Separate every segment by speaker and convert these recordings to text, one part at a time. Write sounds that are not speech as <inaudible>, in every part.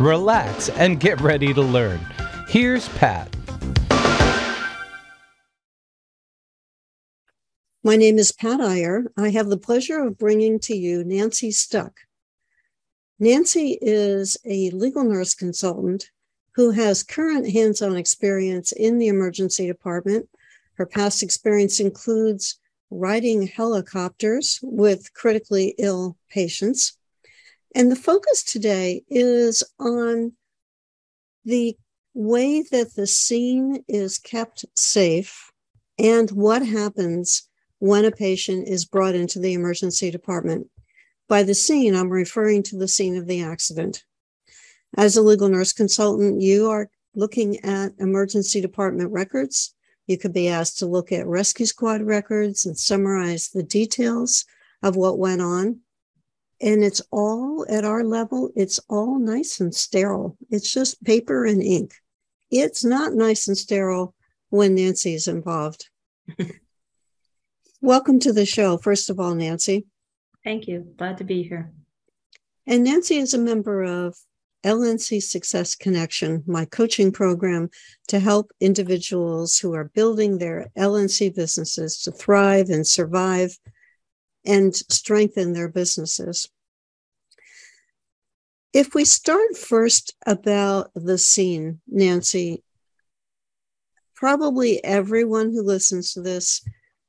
Speaker 1: relax, and get ready to learn. Here's Pat.
Speaker 2: My name is Pat Iyer. I have the pleasure of bringing to you Nancy Stuck. Nancy is a legal nurse consultant who has current hands on experience in the emergency department. Her past experience includes riding helicopters with critically ill patients, and the focus today is on the way that the scene is kept safe and what happens when a patient is brought into the emergency department. By the scene, I'm referring to the scene of the accident. As a legal nurse consultant, you are looking at emergency department records. You could be asked to look at rescue squad records and summarize the details of what went on and it's all at our level, it's all nice and sterile. It's just paper and ink. It's not nice and sterile when Nancy is involved. <laughs> Welcome to the show, first of all, Nancy.
Speaker 3: Thank you. Glad to be here.
Speaker 2: And Nancy is a member of LNC Success Connection, my coaching program to help individuals who are building their LNC businesses to thrive and survive and strengthen their businesses. If we start first about the scene, Nancy, probably everyone who listens to this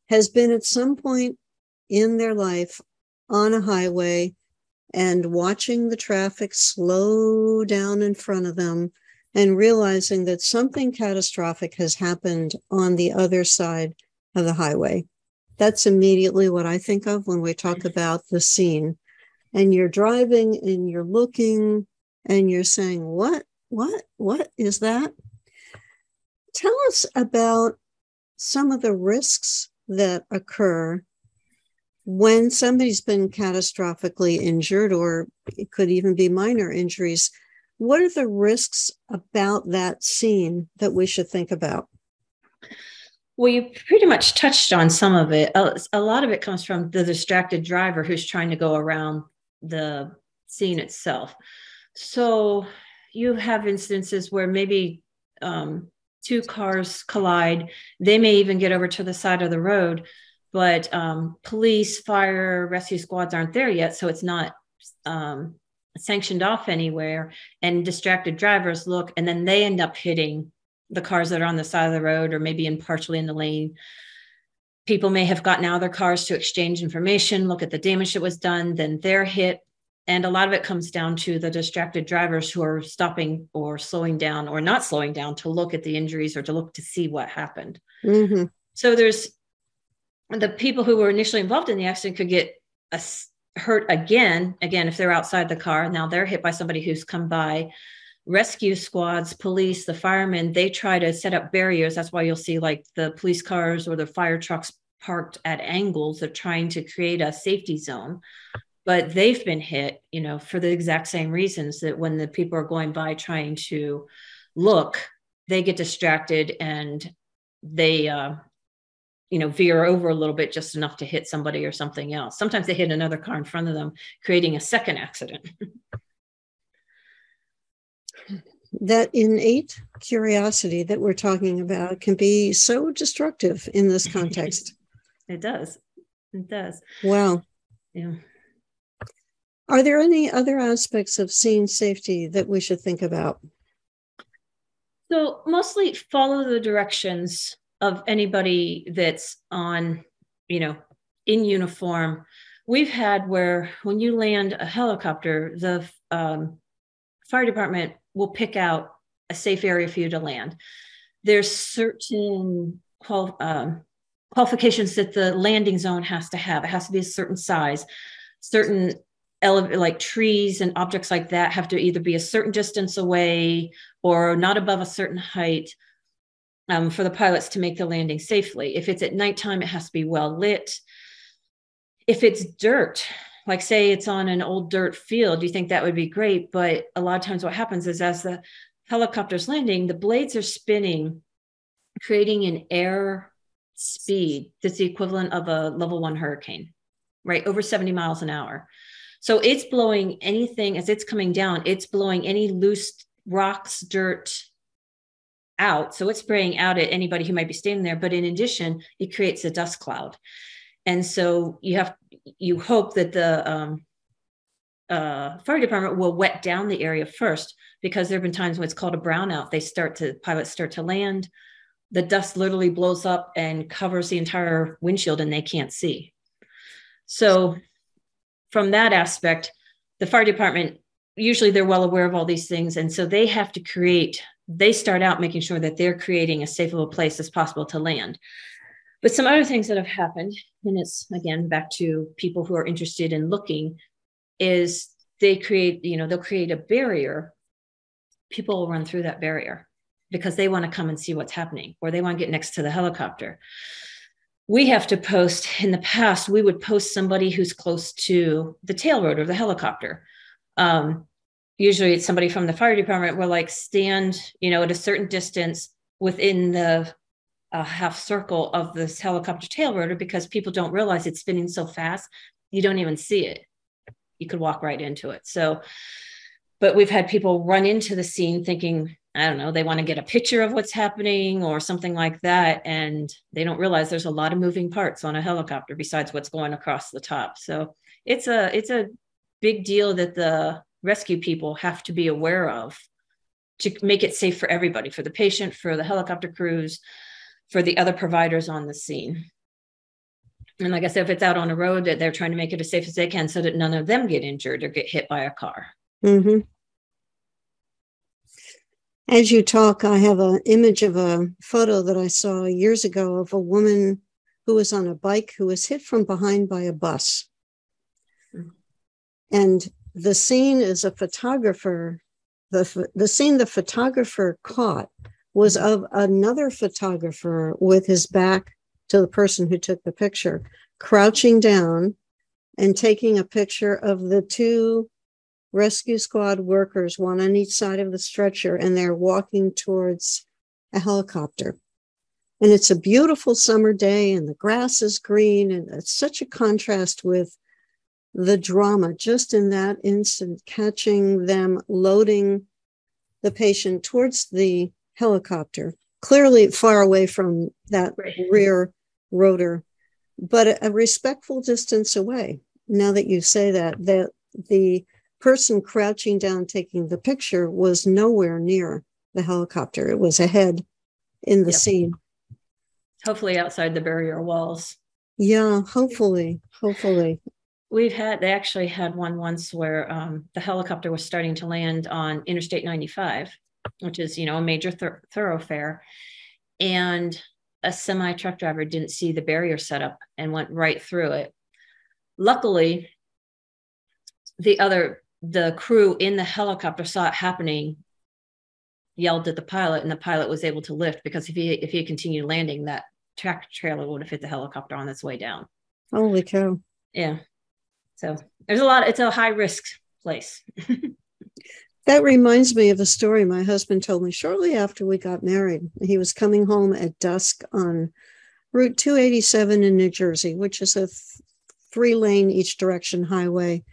Speaker 2: has been at some point in their life on a highway and watching the traffic slow down in front of them and realizing that something catastrophic has happened on the other side of the highway. That's immediately what I think of when we talk mm-hmm. about the scene. And you're driving and you're looking and you're saying, What, what, what is that? Tell us about some of the risks that occur when somebody's been catastrophically injured, or it could even be minor injuries. What are the risks about that scene that we should think about?
Speaker 3: Well, you pretty much touched on some of it. A, lot of it comes from the distracted driver who's trying to go around the scene itself. So you have instances where maybe um, two cars collide. They may even get over to the side of the road, but um, police, fire, rescue squads aren't there yet. So it's not um, sanctioned off anywhere. And distracted drivers look, and then they end up hitting the cars that are on the side of the road or maybe in partially in the lane. People may have gotten out of their cars to exchange information look at the damage that was done then they're hit. And a lot of it comes down to the distracted drivers who are stopping or slowing down or not slowing down to look at the injuries or to look to see what happened. Mm-hmm. so there's the people who were initially involved in the accident could get a, hurt again again if they're outside the car. Now they're hit by somebody who's come by rescue squads, police, the firemen, they try to set up barriers. That's why you'll see like the police cars or the fire trucks parked at angles. They're trying to create a safety zone. But they've been hit, you know, for the exact same reasons that when the people are going by trying to look, they get distracted and they, uh, you know, veer over a little bit just enough to hit somebody or something else. Sometimes they hit another car in front of them, creating a second accident. <laughs>
Speaker 2: that innate curiosity that we're talking about can be so destructive in this <laughs> context.
Speaker 3: it does. It does.
Speaker 2: Wow.
Speaker 3: Yeah.
Speaker 2: Are there any other aspects of scene safety that we should think about?
Speaker 3: So, mostly follow the directions of anybody that's on, you know, in uniform. We've had where when you land a helicopter, the um, fire department will pick out a safe area for you to land. There's certain qual- um, qualifications that the landing zone has to have. It has to be a certain size, certain ele- like trees and objects like that have to either be a certain distance away or not above a certain height um, for the pilots to make the landing safely. If it's at nighttime, it has to be well lit. If it's dirt, like say it's on an old dirt field, you think that would be great. But a lot of times, what happens is as the helicopter's landing, the blades are spinning, creating an air speed that's the equivalent of a level one hurricane, right? Over 70 miles an hour. So it's blowing anything as it's coming down, it's blowing any loose rocks, dirt out. So it's spraying out at anybody who might be standing there. But in addition, it creates a dust cloud. And so you have, you hope that the um, uh, fire department will wet down the area first because there have been times when it's called a brownout. They start to, pilots start to land. The dust literally blows up and covers the entire windshield and they can't see. So from that aspect, the fire department usually they're well aware of all these things and so they have to create they start out making sure that they're creating as safe of a place as possible to land but some other things that have happened and it's again back to people who are interested in looking is they create you know they'll create a barrier. People will run through that barrier because they want to come and see what's happening or they want to get next to the helicopter. We have to post in the past we would post somebody who's close to the tail rotor of the helicopter. Um, usually it's somebody from the fire department will like stand you know at a certain distance within the uh, half circle of this helicopter tail rotor because people don't realize it's spinning so fast you don't even see it you could walk right into it so but we've had people run into the scene thinking I don't know, they want to get a picture of what's happening or something like that. And they don't realize there's a lot of moving parts on a helicopter besides what's going across the top. So it's a it's a big deal that the rescue people have to be aware of to make it safe for everybody, for the patient, for the helicopter crews, for the other providers on the scene. And like I said, if it's out on a road, that they're trying to make it as safe as they can so that none of them get injured or get hit by a car.
Speaker 2: Mm-hmm. As you talk, I have an image of a photo that I saw years ago of a woman who was on a bike who was hit from behind by a bus. And the scene is a photographer. The, the scene the photographer caught was mm-hmm. of another photographer with his back to the person who took the picture, crouching down and taking a picture of the two rescue squad workers, one on each side of the stretcher, and they're walking towards a helicopter. And it's a beautiful summer day, and the grass is green, and it's such a contrast with the drama just in that instant, catching them loading the patient towards the helicopter, clearly far away from that right. rear rotor, but a, respectful distance away. Now that you say that, that the person crouching down taking the picture was nowhere near the helicopter. It was ahead in the yep. scene.
Speaker 3: Hopefully outside the barrier walls.
Speaker 2: Yeah, hopefully, hopefully.
Speaker 3: We've had, they actually had one once where um, the helicopter was starting to land on Interstate 95, which is, you know, a major th- thoroughfare. And a semi truck driver didn't see the barrier set up and went right through it. Luckily, the other the crew in the helicopter saw it happening yelled at the pilot and the pilot was able to lift because if he if he continued landing that tractor trailer would have hit the helicopter on its way down
Speaker 2: holy cow
Speaker 3: yeah so there's a lot it's a high risk place <laughs>
Speaker 2: that reminds me of a story my husband told me shortly after we got married he was coming home at dusk on route 287 in new jersey which is a th- three lane each direction highway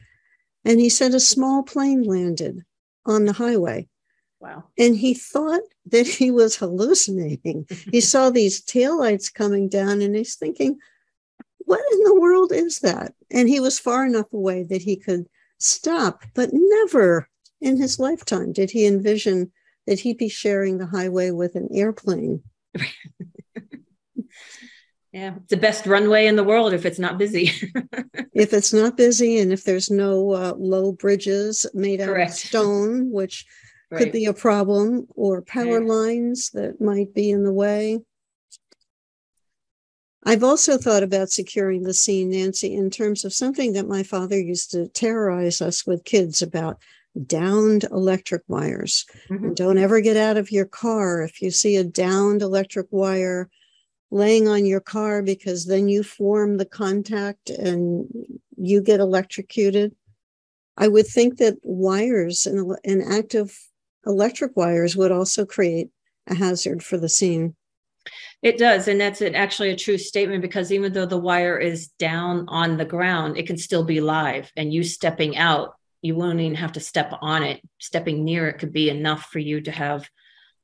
Speaker 2: and he said a small plane landed on the highway.
Speaker 3: Wow.
Speaker 2: And he thought that he was hallucinating. he <laughs> saw these taillights coming down and he's thinking, what in the world is that? And he was far enough away that he could stop, but never in his lifetime did he envision that he'd be sharing the highway with an airplane. <laughs>
Speaker 3: Yeah, it's the best runway in the world if it's not busy. <laughs>
Speaker 2: if it's not busy and if there's no uh, low bridges made out Correct. of stone, which right. could be a problem, or power right. lines that might be in the way. I've also thought about securing the scene, Nancy, in terms of something that my father used to terrorize us with kids about downed electric wires. Mm-hmm. Don't ever get out of your car if you see a downed electric wire laying on your car because then you form the contact and you get electrocuted. I would think that wires and, and active electric wires would also create a hazard for the scene.
Speaker 3: It does. And that's actually a true statement because even though the wire is down on the ground, it can still be live. And you stepping out, you won't even have to step on it. Stepping near it could be enough for you to have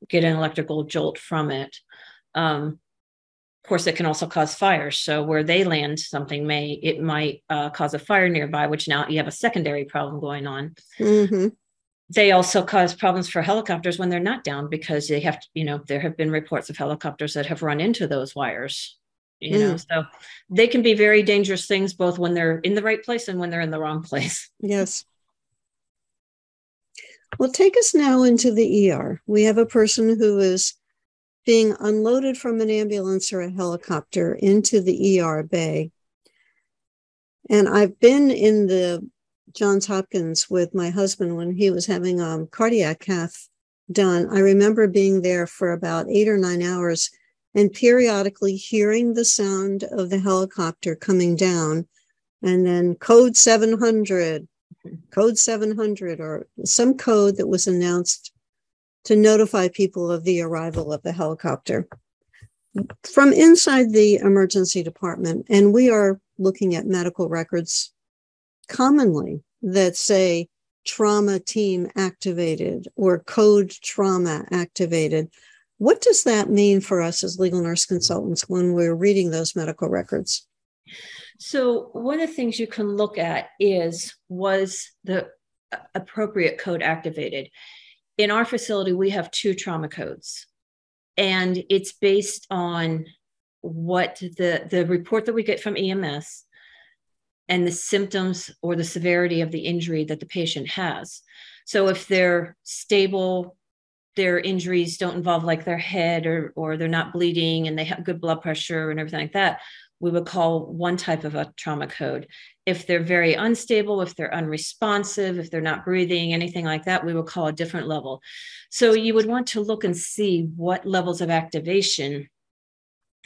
Speaker 3: get an electrical jolt from it. Um, of course, it can also cause fires. So where they land, something may it might uh, cause a fire nearby, which now you have a secondary problem going on. Mm-hmm they also cause problems for helicopters when they're not down because they have to, you know, there have been reports of helicopters that have run into those wires, you mm. know, so they can be very dangerous things both when they're in the right place and when they're in the wrong place.
Speaker 2: Yes. Well, take us now into the ER. We have a person who is being unloaded from an ambulance or a helicopter into the ER bay. And I've been in the Johns Hopkins with my husband when he was having a um, cardiac cath done. I remember being there for about eight or nine hours and periodically hearing the sound of the helicopter coming down and then code 700, code 700, or some code that was announced to notify people of the arrival of the helicopter. From inside the emergency department, and we are looking at medical records commonly that say trauma team activated or code trauma activated. What does that mean for us as legal nurse consultants when we're reading those medical records?
Speaker 3: So, one of the things you can look at is was the appropriate code activated? In our facility, we have two trauma codes, and it's based on what the the report that we get from EMS and the symptoms or the severity of the injury that the patient has. So if they're stable, their injuries don't involve like their head or or they're not bleeding and they have good blood pressure and everything like that, we would call one type of a trauma code. If they're very unstable, if they're unresponsive, if they're not breathing, anything like that, we would call a different level. So you would want to look and see what levels of activation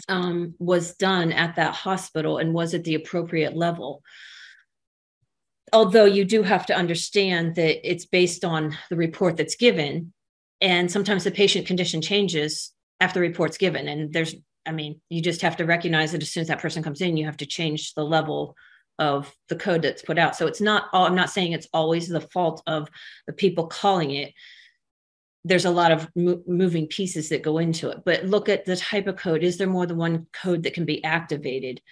Speaker 3: um, was done at that hospital and was at the appropriate level. Although you do have to understand that it's based on the report that's given, and sometimes the patient condition changes after report's given. And there's, I mean, you just have to recognize that as soon as that person comes in, you have to change the level of the code that's put out. So it's not all, I'm not saying it's always the fault of the people calling it, there's a lot of mo- moving pieces that go into it but look at the type of code. Is there more than one code that can be activated?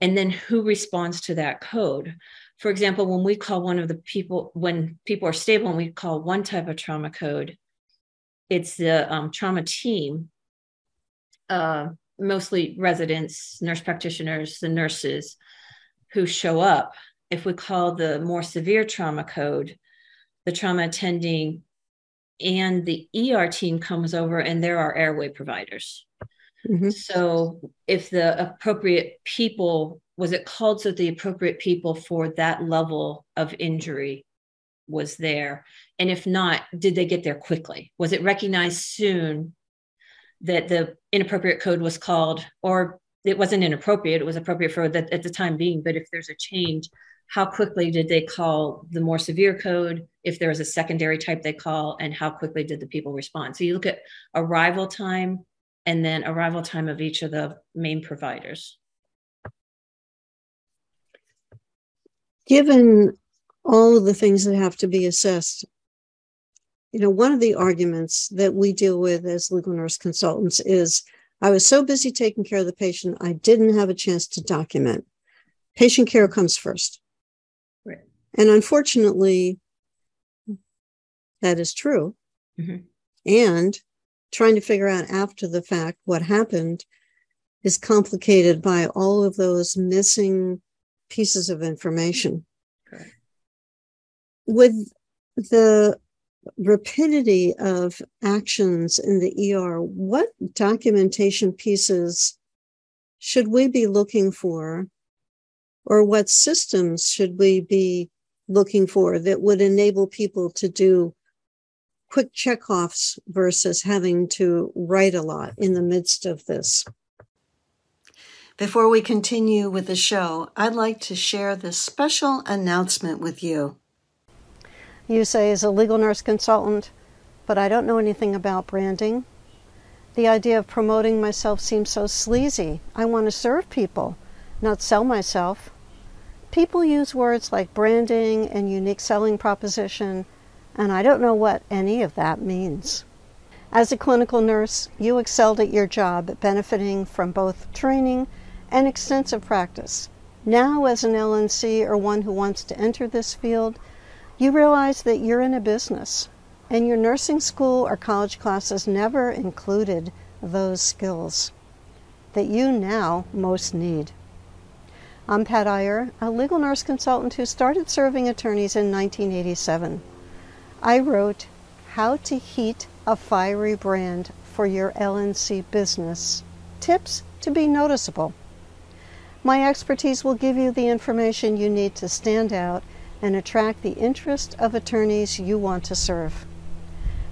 Speaker 3: And then who responds to that code? For example when we call one of the people when people are stable and we call one type of trauma code it's the um, trauma team uh, mostly residents nurse practitioners the nurses who show up if we call the more severe trauma code the trauma attending and the ER team comes over and there are airway providers. Mm-hmm. So if the appropriate people was it called so the appropriate people for that level of injury was there and if not did they get there quickly was it recognized soon that the inappropriate code was called or it wasn't inappropriate it was appropriate for that at the time being but if there's a change how quickly did they call the more severe code? If there was a secondary type they call and how quickly did the people respond? So you look at arrival time and then arrival time of each of the main providers.
Speaker 2: Given all of the things that have to be assessed you know one of the arguments that we deal with as legal nurse consultants is i was so busy taking care of the patient i didn't have a chance to document patient care comes first Right. and unfortunately, that is true. Mm-hmm. And trying to figure out after the fact what happened is complicated by all of those missing pieces of information. Okay. With the rapidity of actions in the ER, what documentation pieces should we be looking for, or what systems should we be looking for that would enable people to do quick checkoffs versus having to write a lot in the midst of this? Before we continue with the show, I'd like to share this special announcement with you. You say, as a legal nurse consultant, but I don't know anything about branding. The idea of promoting myself seems so sleazy. I want to serve people, not sell myself. People use words like branding and unique selling proposition, and I don't know what any of that means. As a clinical nurse, you excelled at your job, benefiting from both training and extensive practice. Now, as an LNC or one who wants to enter this field, you realize that you're in a business and your nursing school or college classes never included those skills that you now most need. I'm Pat Iyer, a legal nurse consultant who started serving attorneys in 1987. I wrote How to Heat a Fiery Brand for Your LNC Business Tips to Be Noticeable. My expertise will give you the information you need to stand out and attract the interest of attorneys you want to serve.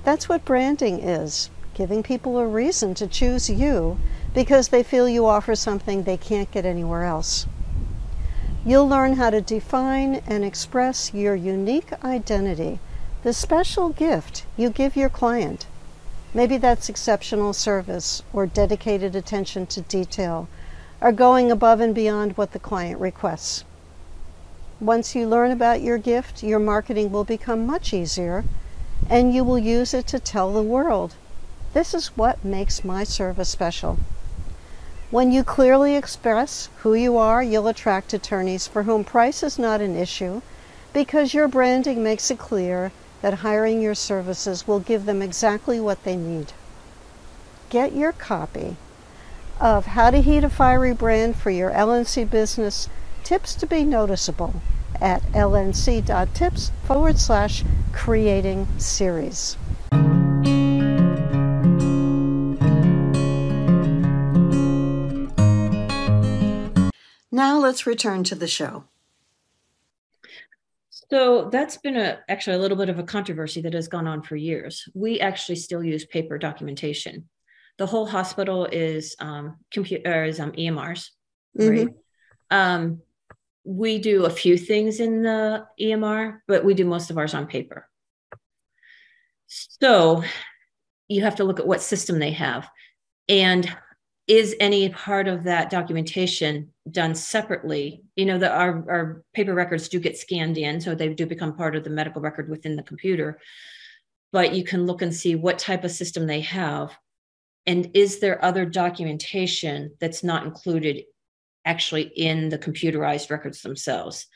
Speaker 2: That's what branding is giving people a reason to choose you because they feel you offer something they can't get anywhere else. You'll learn how to define and express your unique identity, the special gift you give your client. Maybe that's exceptional service or dedicated attention to detail or going above and beyond what the client requests. Once you learn about your gift, your marketing will become much easier and you will use it to tell the world. This is what makes my service special. When you clearly express who you are, you'll attract attorneys for whom price is not an issue because your branding makes it clear that hiring your services will give them exactly what they need. Get your copy of How to Heat a Fiery Brand for Your LNC Business Tips to Be Noticeable at lnc.tips forward slash creating series. Now let's return to the show.
Speaker 3: So that's been a actually a little bit of a controversy that has gone on for years. We actually still use paper documentation the whole hospital is um, computer is um, EMRs, right? Mm-hmm. Um, we do a few things in the EMR, but we do most of ours on paper. So you have to look at what system they have, and is any part of that documentation done separately? You know, that our, our paper records do get scanned in, so they do become part of the medical record within the computer. But you can look and see what type of system they have and is there other documentation that's not included actually in the computerized records themselves?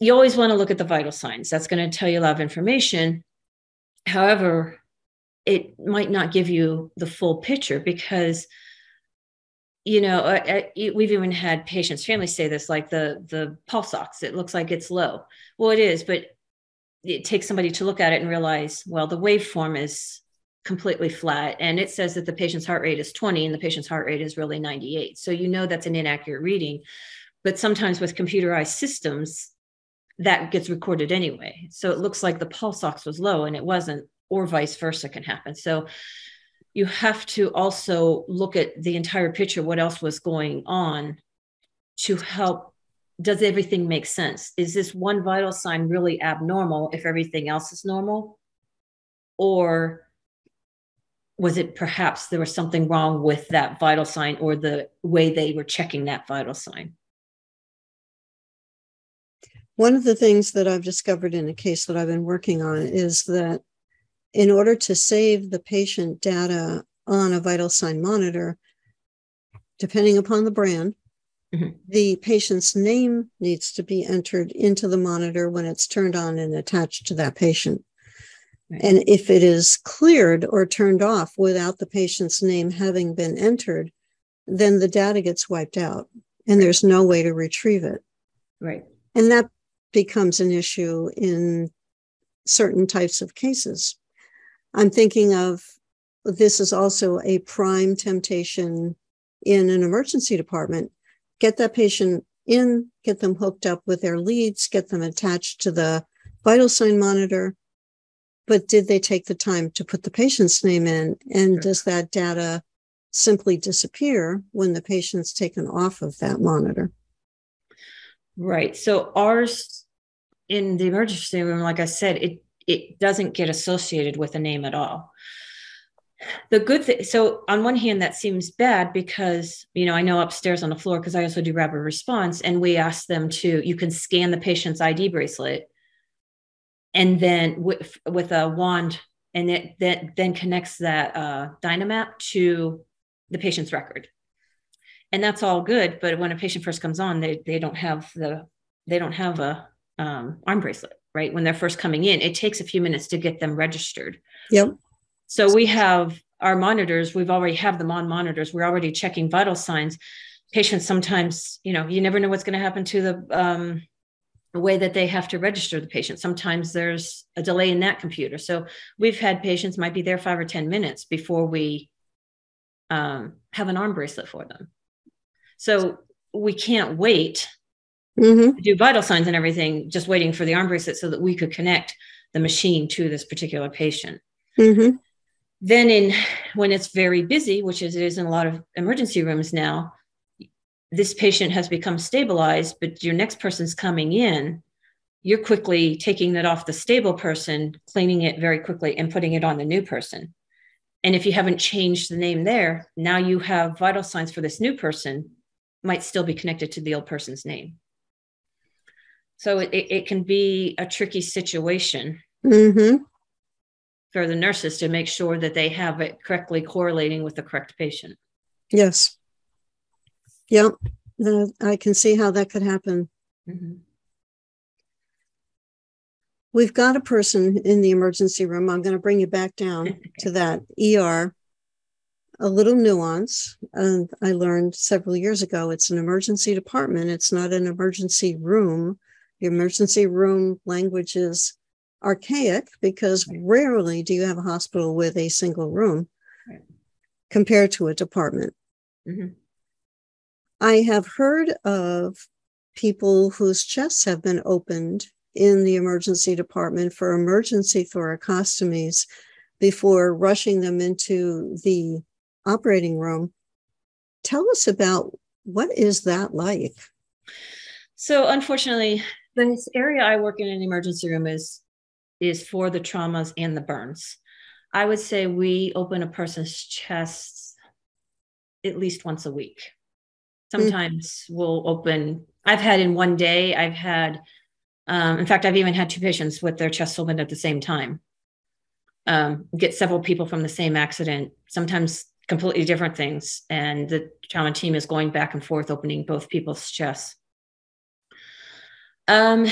Speaker 3: You always want to look at the vital signs. That's going to tell you a lot of information. However, it might not give you the full picture because you know I, I, we've even had patients families say this like the the pulse ox it looks like it's low well it is but it takes somebody to look at it and realize well the waveform is completely flat. And it says that the patient's heart rate is 20 and the patient's heart rate is really 98 so you know that's an inaccurate reading. But sometimes with computerized systems that gets recorded anyway. So it looks like the pulse ox was low and it wasn't or vice versa can happen. So you have to also look at the entire picture what else was going on to help does everything make sense? Is this one vital sign really abnormal if everything else is normal? Or was it perhaps there was something wrong with that vital sign or the way they were checking that vital sign?
Speaker 2: One of the things that I've discovered in a case that I've been working on is that in order to save the patient data on a vital sign monitor, depending upon the brand, mm-hmm. the patient's name needs to be entered into the monitor when it's turned on and attached to that patient. And if it is cleared or turned off without the patient's name having been entered, then the data gets wiped out and right. there's no way to retrieve it.
Speaker 3: Right.
Speaker 2: And that becomes an issue in certain types of cases. I'm thinking of this is also a prime temptation in an emergency department, get that patient in, get them hooked up with their leads, get them attached to the vital sign monitor. But did they take the time to put the patient's name in? And
Speaker 3: Sure.
Speaker 2: does that data simply disappear when the patient's taken off of that monitor?
Speaker 3: Right. So ours in the emergency room, like I said, it it doesn't get associated with a name at all. The good thing, so on one hand, that seems bad because you know I know upstairs on the floor because I also do rapid response, and we ask them to you can scan the patient's ID bracelet, and then with with a wand, and it that then connects that uh, Dinamap to the patient's record. And that's all good but when a patient first comes on they they don't have the they don't have a um, arm bracelet right? When they're first coming in it takes a few minutes to get them registered.
Speaker 2: Yep.
Speaker 3: so we have our monitors we've already have them on monitors we're already checking vital signs. Patients sometimes you know you never know what's going to happen to the um, the way that they have to register the patient. Sometimes there's a delay in that computer. So we've had patients might be there five or ten minutes before we um, have an arm bracelet for them. So we can't wait
Speaker 2: hmm
Speaker 3: to do vital signs and everything, just waiting for the arm bracelet so that we could connect the machine to this particular patient.
Speaker 2: hmm
Speaker 3: Then, in when it's very busy, which is, it is in a lot of emergency rooms now, this patient has become stabilized, but your next person's coming in. You're quickly taking that off the stable person, cleaning it very quickly, and putting it on the new person. And if you haven't changed the name there, now you have vital signs for this new person might still be connected to the old person's name. So it, it can be a tricky situation
Speaker 2: hmm
Speaker 3: for the nurses to make sure that they have it correctly correlating with the correct patient.
Speaker 2: Yes. Yep. I can see how that could happen.
Speaker 3: Mhm.
Speaker 2: We've got a person in the emergency room. I'm going to bring you back down <laughs> to that ER. A little nuance. I learned several years ago it's an emergency department, it's not an emergency room. The emergency room language is archaic because rarely do you have a hospital with a single room compared to a department.
Speaker 3: Mhm.
Speaker 2: I have heard of people whose chests have been opened in the emergency department for emergency thoracostomies before rushing them into the operating room. Tell us about what is that like?
Speaker 3: So unfortunately, this area I work in in the emergency room is is for the traumas and the burns. I would say we open a person's chest at least once a week. Sometimes we'll open. I've had in one day. I've had, um, in fact, I've even had two patients with their chest opened at the same time. Um, get several people from the same accident. Sometimes completely different things, and the trauma team is going back and forth opening both people's chests. Um,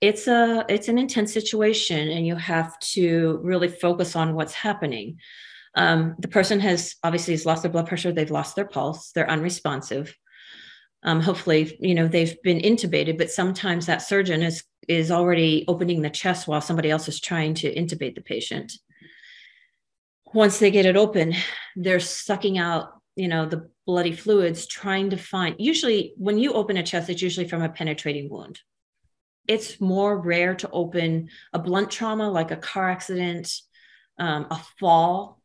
Speaker 3: it's a it's an intense situation, and you have to really focus on what's happening. Um, the person has obviously has lost their blood pressure, they've lost their pulse, they're unresponsive. Um, hopefully, you know they've been intubated, but sometimes that surgeon is is already opening the chest while somebody else is trying to intubate the patient. Once they get it open, they're sucking out, you know, the bloody fluids, trying to find. Usually, when you open a chest, it's usually from a penetrating wound it's more rare to open a blunt trauma like a car accident, um, a fall.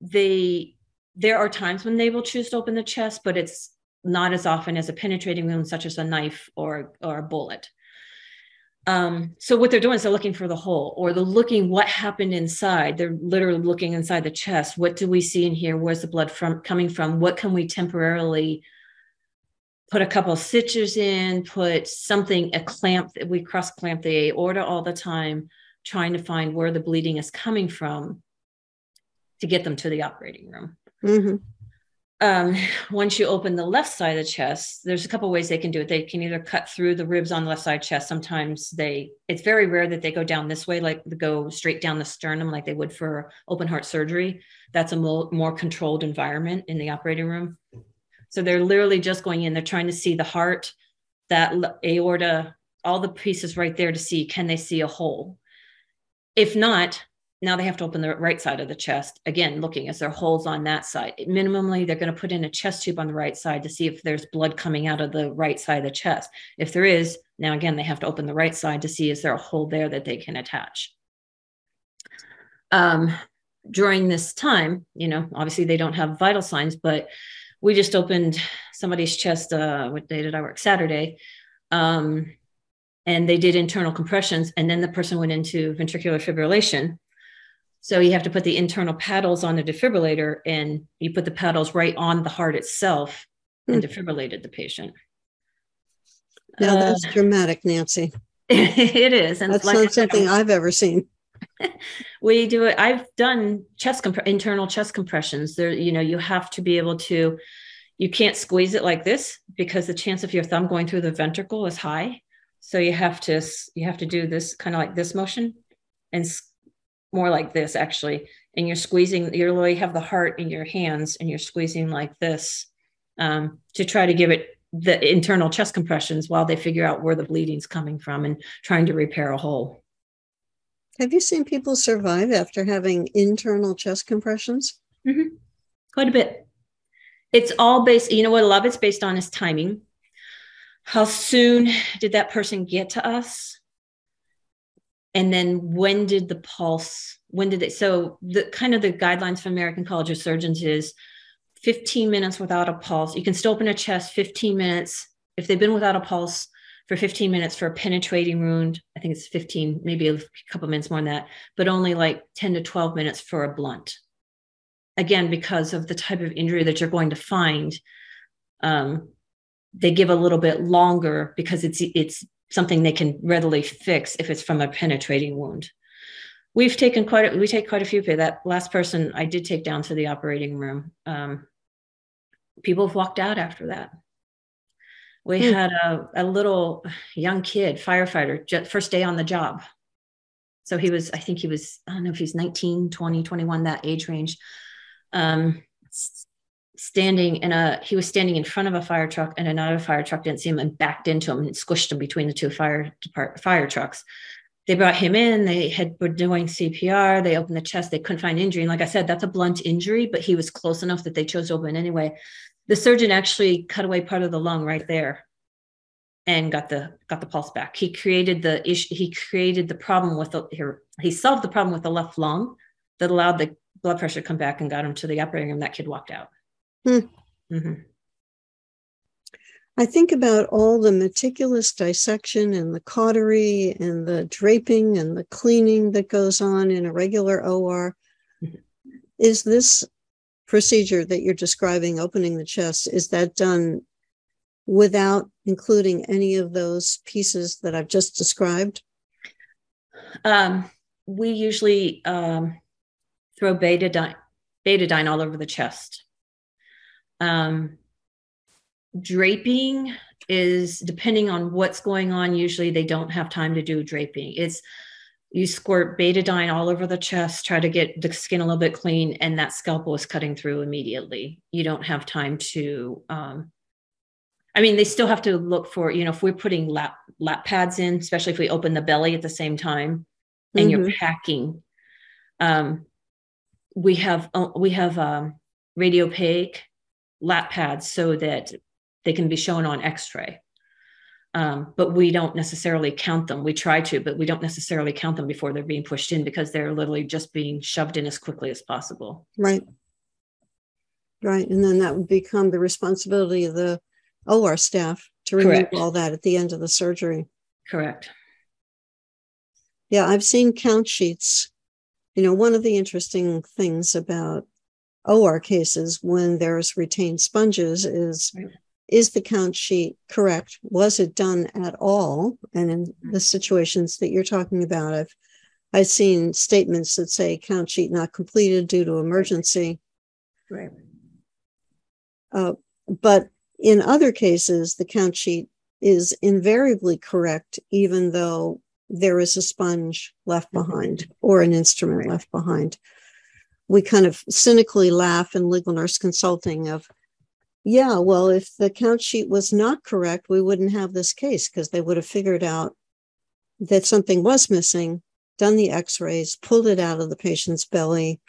Speaker 3: They there are times when they will choose to open the chest, but it's not as often as a penetrating wound, such as a knife or or a bullet. Um, so what they're doing is they're looking for the hole, or they're looking what happened inside. They're literally looking inside the chest. What do we see in here? Where's the blood from coming from? What can we temporarily put a couple of stitches in, put something, a clamp, that we cross clamp the aorta all the time, trying to find where the bleeding is coming from to get them to the operating room.
Speaker 2: Mhm.
Speaker 3: Um, once you open the left side of the chest, there's a couple ways they can do it. They can either cut through the ribs on the left side chest. Sometimes they, it's very rare that they go down this way, like go straight down the sternum, like they would for open heart surgery. That's a more, more controlled environment in the operating room. So they're literally just going in, they're trying to see the heart, that aorta, all the pieces right there to see can they see a hole? If not, now they have to open the right side of the chest again looking is there holes on that side? Minimally they're going to put in a chest tube on the right side to see if there's blood coming out of the right side of the chest. If there is now again they have to open the right side to see is there a hole there that they can attach? Um, during this time you know obviously they don't have vital signs but we just opened somebody's chest uh, what day did i work? Saturday. Um, and they did internal compressions and then the person went into ventricular fibrillation so you have to put the internal paddles on the defibrillator and you put the paddles right on the heart itself and hmm. defibrillated the patient.
Speaker 2: Now that's uh, dramatic, Nancy. <laughs>
Speaker 3: it is.
Speaker 2: And that's like not something I've ever seen. <laughs>
Speaker 3: we do it. I've done chest comp- internal chest compressions. There, you know, you have to be able to, you can't squeeze it like this because the chance of your thumb going through the ventricle is high. So you have to, you have to do this kind of like this motion and more like this actually. And you're squeezing you literally have the heart in your hands and you're squeezing like this um, to try to give it the internal chest compressions while they figure out where the bleeding's coming from and trying to repair a hole.
Speaker 2: Have you seen people survive after having internal chest compressions?
Speaker 3: Mm-hmm. quite a bit. It's all based you know what a lot of it's based on is timing. How soon did that person get to us and then when did the pulse when did it so the kind of the guidelines for american college of surgeons is 15 minutes without a pulse. You can still open a chest 15 minutes. If they've been without a pulse for 15 minutes for a penetrating wound i think it's 15 maybe a couple minutes more than that but only like 10 to 12 minutes for a blunt. Again because of the type of injury that you're going to find um, they give a little bit longer because it's it's something they can readily fix if it's from a penetrating wound. We've taken quite a, we take quite a few. That last person I did take down to the operating room. Um, people have walked out after that. We hmm. had a, a little young kid, firefighter, just first day on the job. So he was, I think he was, I don't know if he's 19, 20, 21, that age range. Um, standing in a he was standing in front of a fire truck and another fire truck didn't see him and backed into him and squished him between the two fire depart, fire trucks. They brought him in they had were doing cpr they opened the chest they couldn't find injury. And like i said that's a blunt injury but he was close enough that they chose to open anyway. The surgeon actually cut away part of the lung right there and got the got the pulse back. He created the issue he created the problem with the he solved the problem with the left lung that allowed the blood pressure to come back and got him to the operating room. That kid walked out Hmm. Mm-hmm.
Speaker 2: I think about all the meticulous dissection and the cautery and the draping and the cleaning that goes on in a regular OR. Mm-hmm. <laughs> Is this procedure that you're describing, opening the chest, is that done without including any of those pieces that I've just described?
Speaker 3: Um, we usually um, throw betadine, betadine all over the chest. Um, draping is depending on what's going on. Usually they don't have time to do draping. It's you squirt betadine all over the chest, try to get the skin a little bit clean, and that scalpel is cutting through immediately. You don't have time to. Um, I mean, they still have to look for, you know, if we're putting lap lap pads in, especially if we open the belly at the same time, and mm-hmm. you're packing. Um, we have uh, we have um, radiopaque lap pads so that they can be shown on x-ray. Um, but we don't necessarily count them. We try to but we don't necessarily count them before they're being pushed in because they're literally just being shoved in as quickly as possible.
Speaker 2: Right. Right. And then that would become the responsibility of the or staff to remove correct. all that at the end of the surgery.
Speaker 3: Correct.
Speaker 2: Yeah i've seen count sheets. You know one of the interesting things about OR cases when there's retained sponges is right. is the count sheet correct? Was it done at all? And in the situations that you're talking about, I've I've seen statements that say count sheet not completed due to emergency.
Speaker 3: Right.
Speaker 2: Uh, but in other cases, the count sheet is invariably correct, even though there is a sponge left mm-hmm. behind or an instrument right. left behind we kind of cynically laugh in legal nurse consulting of yeah well if the count sheet was not correct we wouldn't have this case because they would have figured out that something was missing done the x rays, pulled it out of the patient's belly.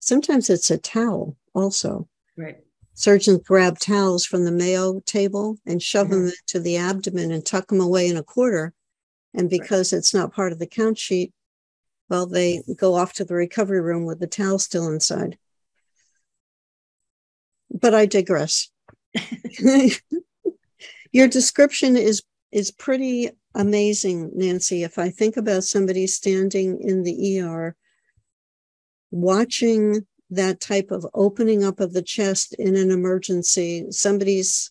Speaker 2: Sometimes it's a towel also.
Speaker 3: Right.
Speaker 2: Surgeons grab towels from the Mayo table and shove
Speaker 3: Mhm.
Speaker 2: them into the abdomen and tuck them away in a quarter. And because it's not part of the count sheet, well, they go off to the recovery room with the towel still inside. But I digress. <laughs> Your description is is pretty amazing, Nancy. If I think about somebody standing in the ER watching that type of opening up of the chest in an emergency, somebody's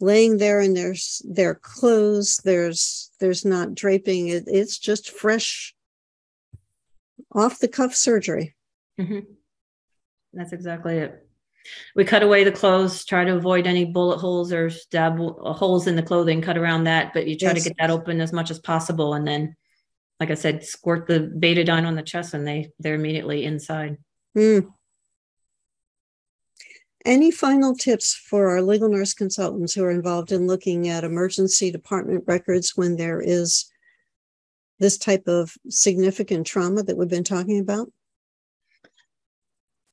Speaker 2: laying there and there's their clothes, there's there's not draping, it, it's just fresh off the cuff surgery.
Speaker 3: hmm That's exactly it. We cut away the clothes, try to avoid any bullet holes or stab holes in the clothing, cut around that, but you try
Speaker 2: Yes.
Speaker 3: to get that open as much as possible. And then, like I said, squirt the betadine on the chest and they, they're immediately inside.
Speaker 2: Hmm. Any final tips for our legal nurse consultants who are involved in looking at emergency department records when there is this type of significant trauma that we've been talking about?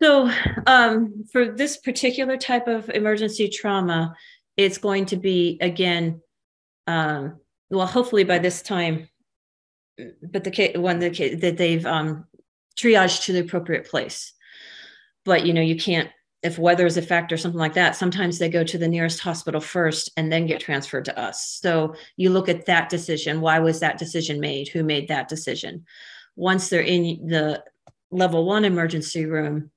Speaker 3: So, um, for this particular type of emergency trauma, it's going to be again, um, well, hopefully by this time, but the case the that they've um, triaged to the appropriate place. But you know, you can't if weather is a factor, or something like that. Sometimes they go to the nearest hospital first and then get transferred to us. So you look at that decision. Why was that decision made? Who made that decision? Once they're in the level one emergency room,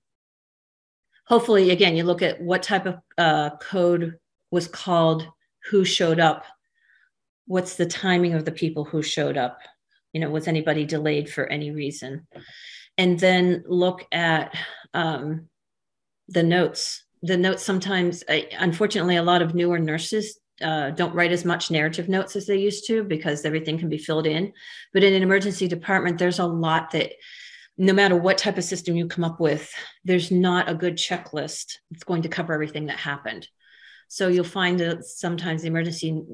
Speaker 3: hopefully again you look at what type of uh, code was called who showed up what's the timing of the people who showed up you know was anybody delayed for any reason and then look at um, the notes the notes sometimes uh, unfortunately a lot of newer nurses uh, don't write as much narrative notes as they used to because everything can be filled in but in an emergency department there's a lot that no matter what type of system you come up with, there's not a good checklist that's going to cover everything that happened. So you'll find that sometimes the emergency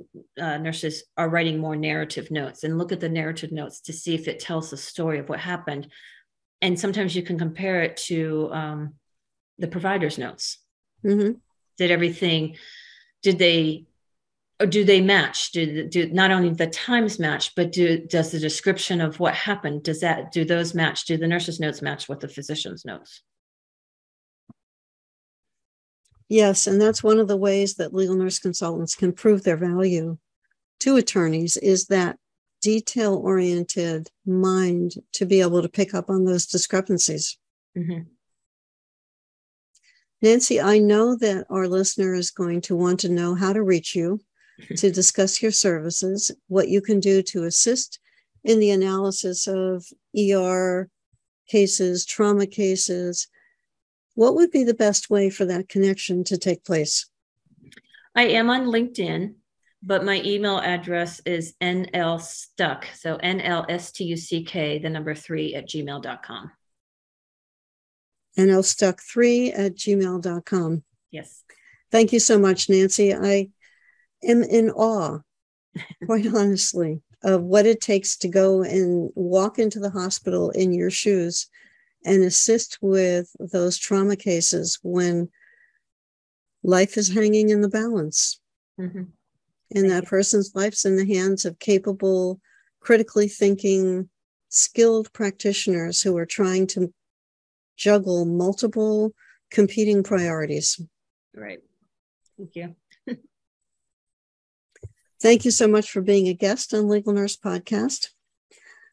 Speaker 3: uh, nurses are writing more narrative notes and look at the narrative notes to see if it tells the story of what happened. And sometimes you can compare it to um, the provider's notes.
Speaker 2: hmm
Speaker 3: Did everything, did they or do they match do, do not only the times match but do does the description of what happened does that do those match do the nurse's notes match with the physician's notes
Speaker 2: Yes, and that's one of the ways that legal nurse consultants can prove their value to attorneys is that detail oriented mind to be able to pick up on those discrepancies.
Speaker 3: Mhm.
Speaker 2: Nancy, I know that our listener is going to want to know how to reach you <laughs> to discuss your services, what you can do to assist in the analysis of ER cases, trauma cases. What would be the best way for that connection to take place?
Speaker 3: i am on linkedin but my email address is nlstuck so n-l-s-t-u-c-k the number three at gmail.com
Speaker 2: nlstuck3 at gmail.com.
Speaker 3: yes
Speaker 2: Thank you so much, Nancy. I am in awe, <laughs> quite honestly, of what it takes to go and walk into the hospital in your shoes and assist with those trauma cases when life is hanging in the balance
Speaker 3: Mhm.
Speaker 2: and that person's life's in the hands of capable, critically thinking, skilled practitioners who are trying to juggle multiple competing priorities.
Speaker 3: right thank you <laughs>
Speaker 2: Thank you so much for being a guest on Legal Nurse Podcast.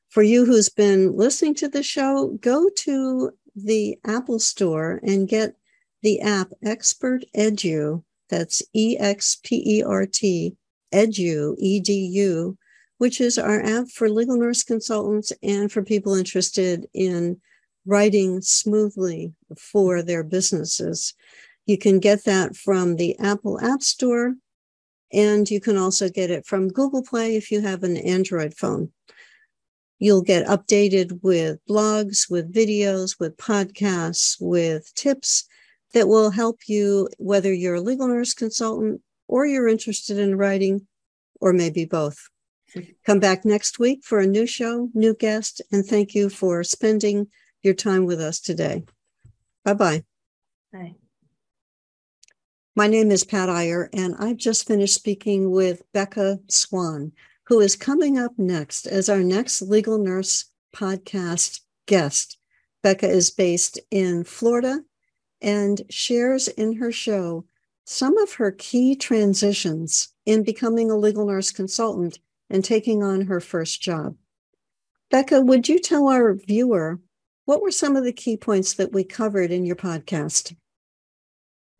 Speaker 2: For you who's been listening to the show, go to the Apple Store and get the app Expert Edu. That's E X P E R T Edu, E D U, which is our app for legal nurse consultants and for people interested in writing smoothly for their businesses. You can get that from the Apple App Store and you can also get it from Google Play if you have an Android phone. You'll get updated with blogs, with videos, with podcasts, with tips that will help you, whether you're a legal nurse consultant or you're interested in writing, or maybe both. Come back next week for a new show, new guest, and thank you for spending your time with us today. Bye-bye.
Speaker 3: Bye.
Speaker 2: My name is Pat Iyer, and I've just finished speaking with Becca Swan, who is coming up next as our next legal nurse podcast guest. Becca is based in Florida and shares in her show some of her key transitions in becoming a legal nurse consultant and taking on her first job. Becca, would you tell our viewer what were some of the key points that we covered in your podcast?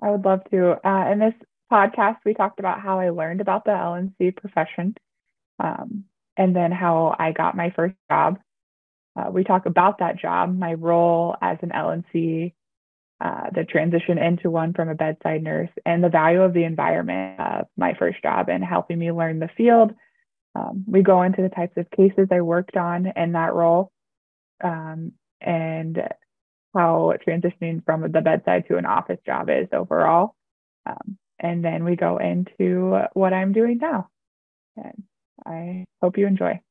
Speaker 4: I would love to. Uh, in this podcast, we talked about how I learned about the LNC profession um, and then how I got my first job. Uh, we talk about that job, my role as an LNC, uh, the transition into one from a bedside nurse, and the value of the environment of my first job and helping me learn the field. Um, we go into the types of cases I worked on in that role um, and how transitioning from the bedside to an office job is overall. Um, and then we go into what I'm doing now. And I hope you enjoy.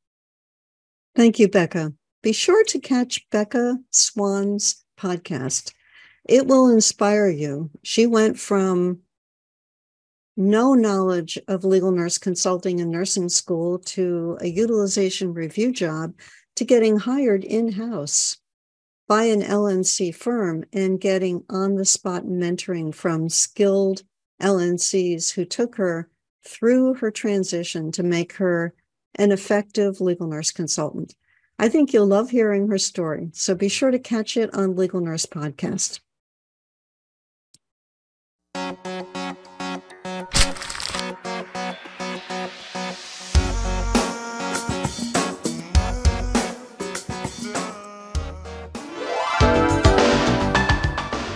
Speaker 2: Thank you, Becca. Be sure to catch Becca Swan's podcast. It will inspire you. She went from no knowledge of legal nurse consulting and nursing school to a utilization review job to getting hired in house by an LNC firm and getting on the spot mentoring from skilled LNCs who took her through her transition to make her an effective legal nurse consultant. I think you'll love hearing her story, so be sure to catch it on Legal Nurse Podcast.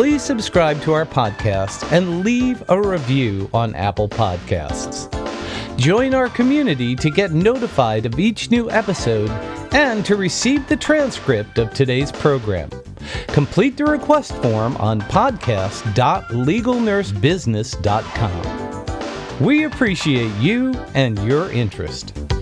Speaker 1: Please subscribe to our podcast and leave a review on Apple Podcasts. Join our community to get notified of each new episode and to receive the transcript of today's program. Complete the request form on podcast.legalnursebusiness.com. We appreciate you and your interest.